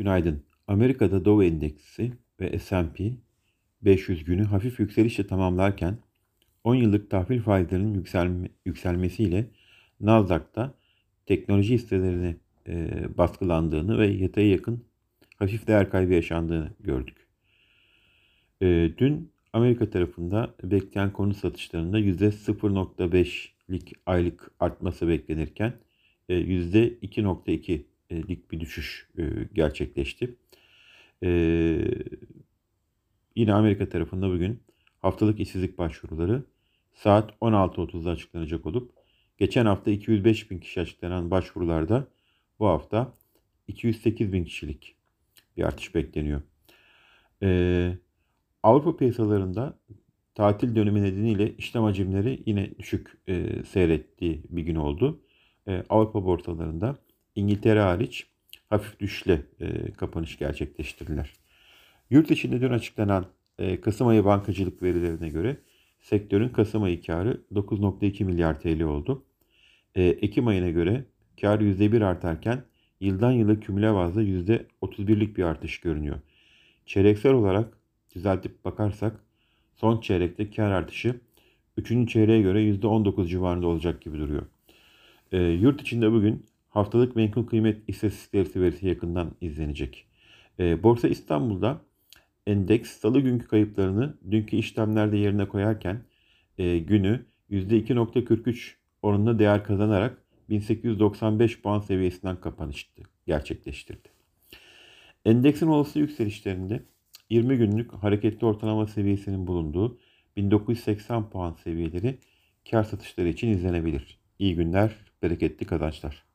Günaydın. Amerika'da Dow Endeksi ve S&P 500 günü hafif yükselişle tamamlarken 10 yıllık tahvil faizlerinin yükselme, yükselmesiyle Nasdaq'ta teknoloji hisselerine e, baskılandığını ve yataya yakın hafif değer kaybı yaşandığını gördük. E, dün Amerika tarafında bekleyen konu satışlarında %0.5'lik aylık artması beklenirken e, %2.2 lik bir düşüş e, gerçekleşti. E, yine Amerika tarafında bugün haftalık işsizlik başvuruları saat 16.30'da açıklanacak olup geçen hafta 205 bin kişi açıklanan başvurularda bu hafta 208 bin kişilik bir artış bekleniyor. Ee, Avrupa piyasalarında tatil dönemi nedeniyle işlem hacimleri yine düşük e, seyrettiği bir gün oldu. E, Avrupa borsalarında İngiltere hariç hafif düşle e, kapanış gerçekleştirdiler. Yurt içinde dün açıklanan e, Kasım ayı bankacılık verilerine göre sektörün Kasım ayı karı 9.2 milyar TL oldu. E, Ekim ayına göre kar %1 artarken yıldan yıla kümüle bazda %31'lik bir artış görünüyor. Çeyreksel olarak düzeltip bakarsak son çeyrekte kar artışı 3. çeyreğe göre %19 civarında olacak gibi duruyor. E, yurt içinde bugün haftalık menkul kıymet istatistikleri verisi yakından izlenecek. E, Borsa İstanbul'da endeks salı günkü kayıplarını dünkü işlemlerde yerine koyarken e, günü %2.43 oranında değer kazanarak 1895 puan seviyesinden kapanıştı, gerçekleştirdi. Endeksin olası yükselişlerinde 20 günlük hareketli ortalama seviyesinin bulunduğu 1980 puan seviyeleri kar satışları için izlenebilir. İyi günler, bereketli kazançlar.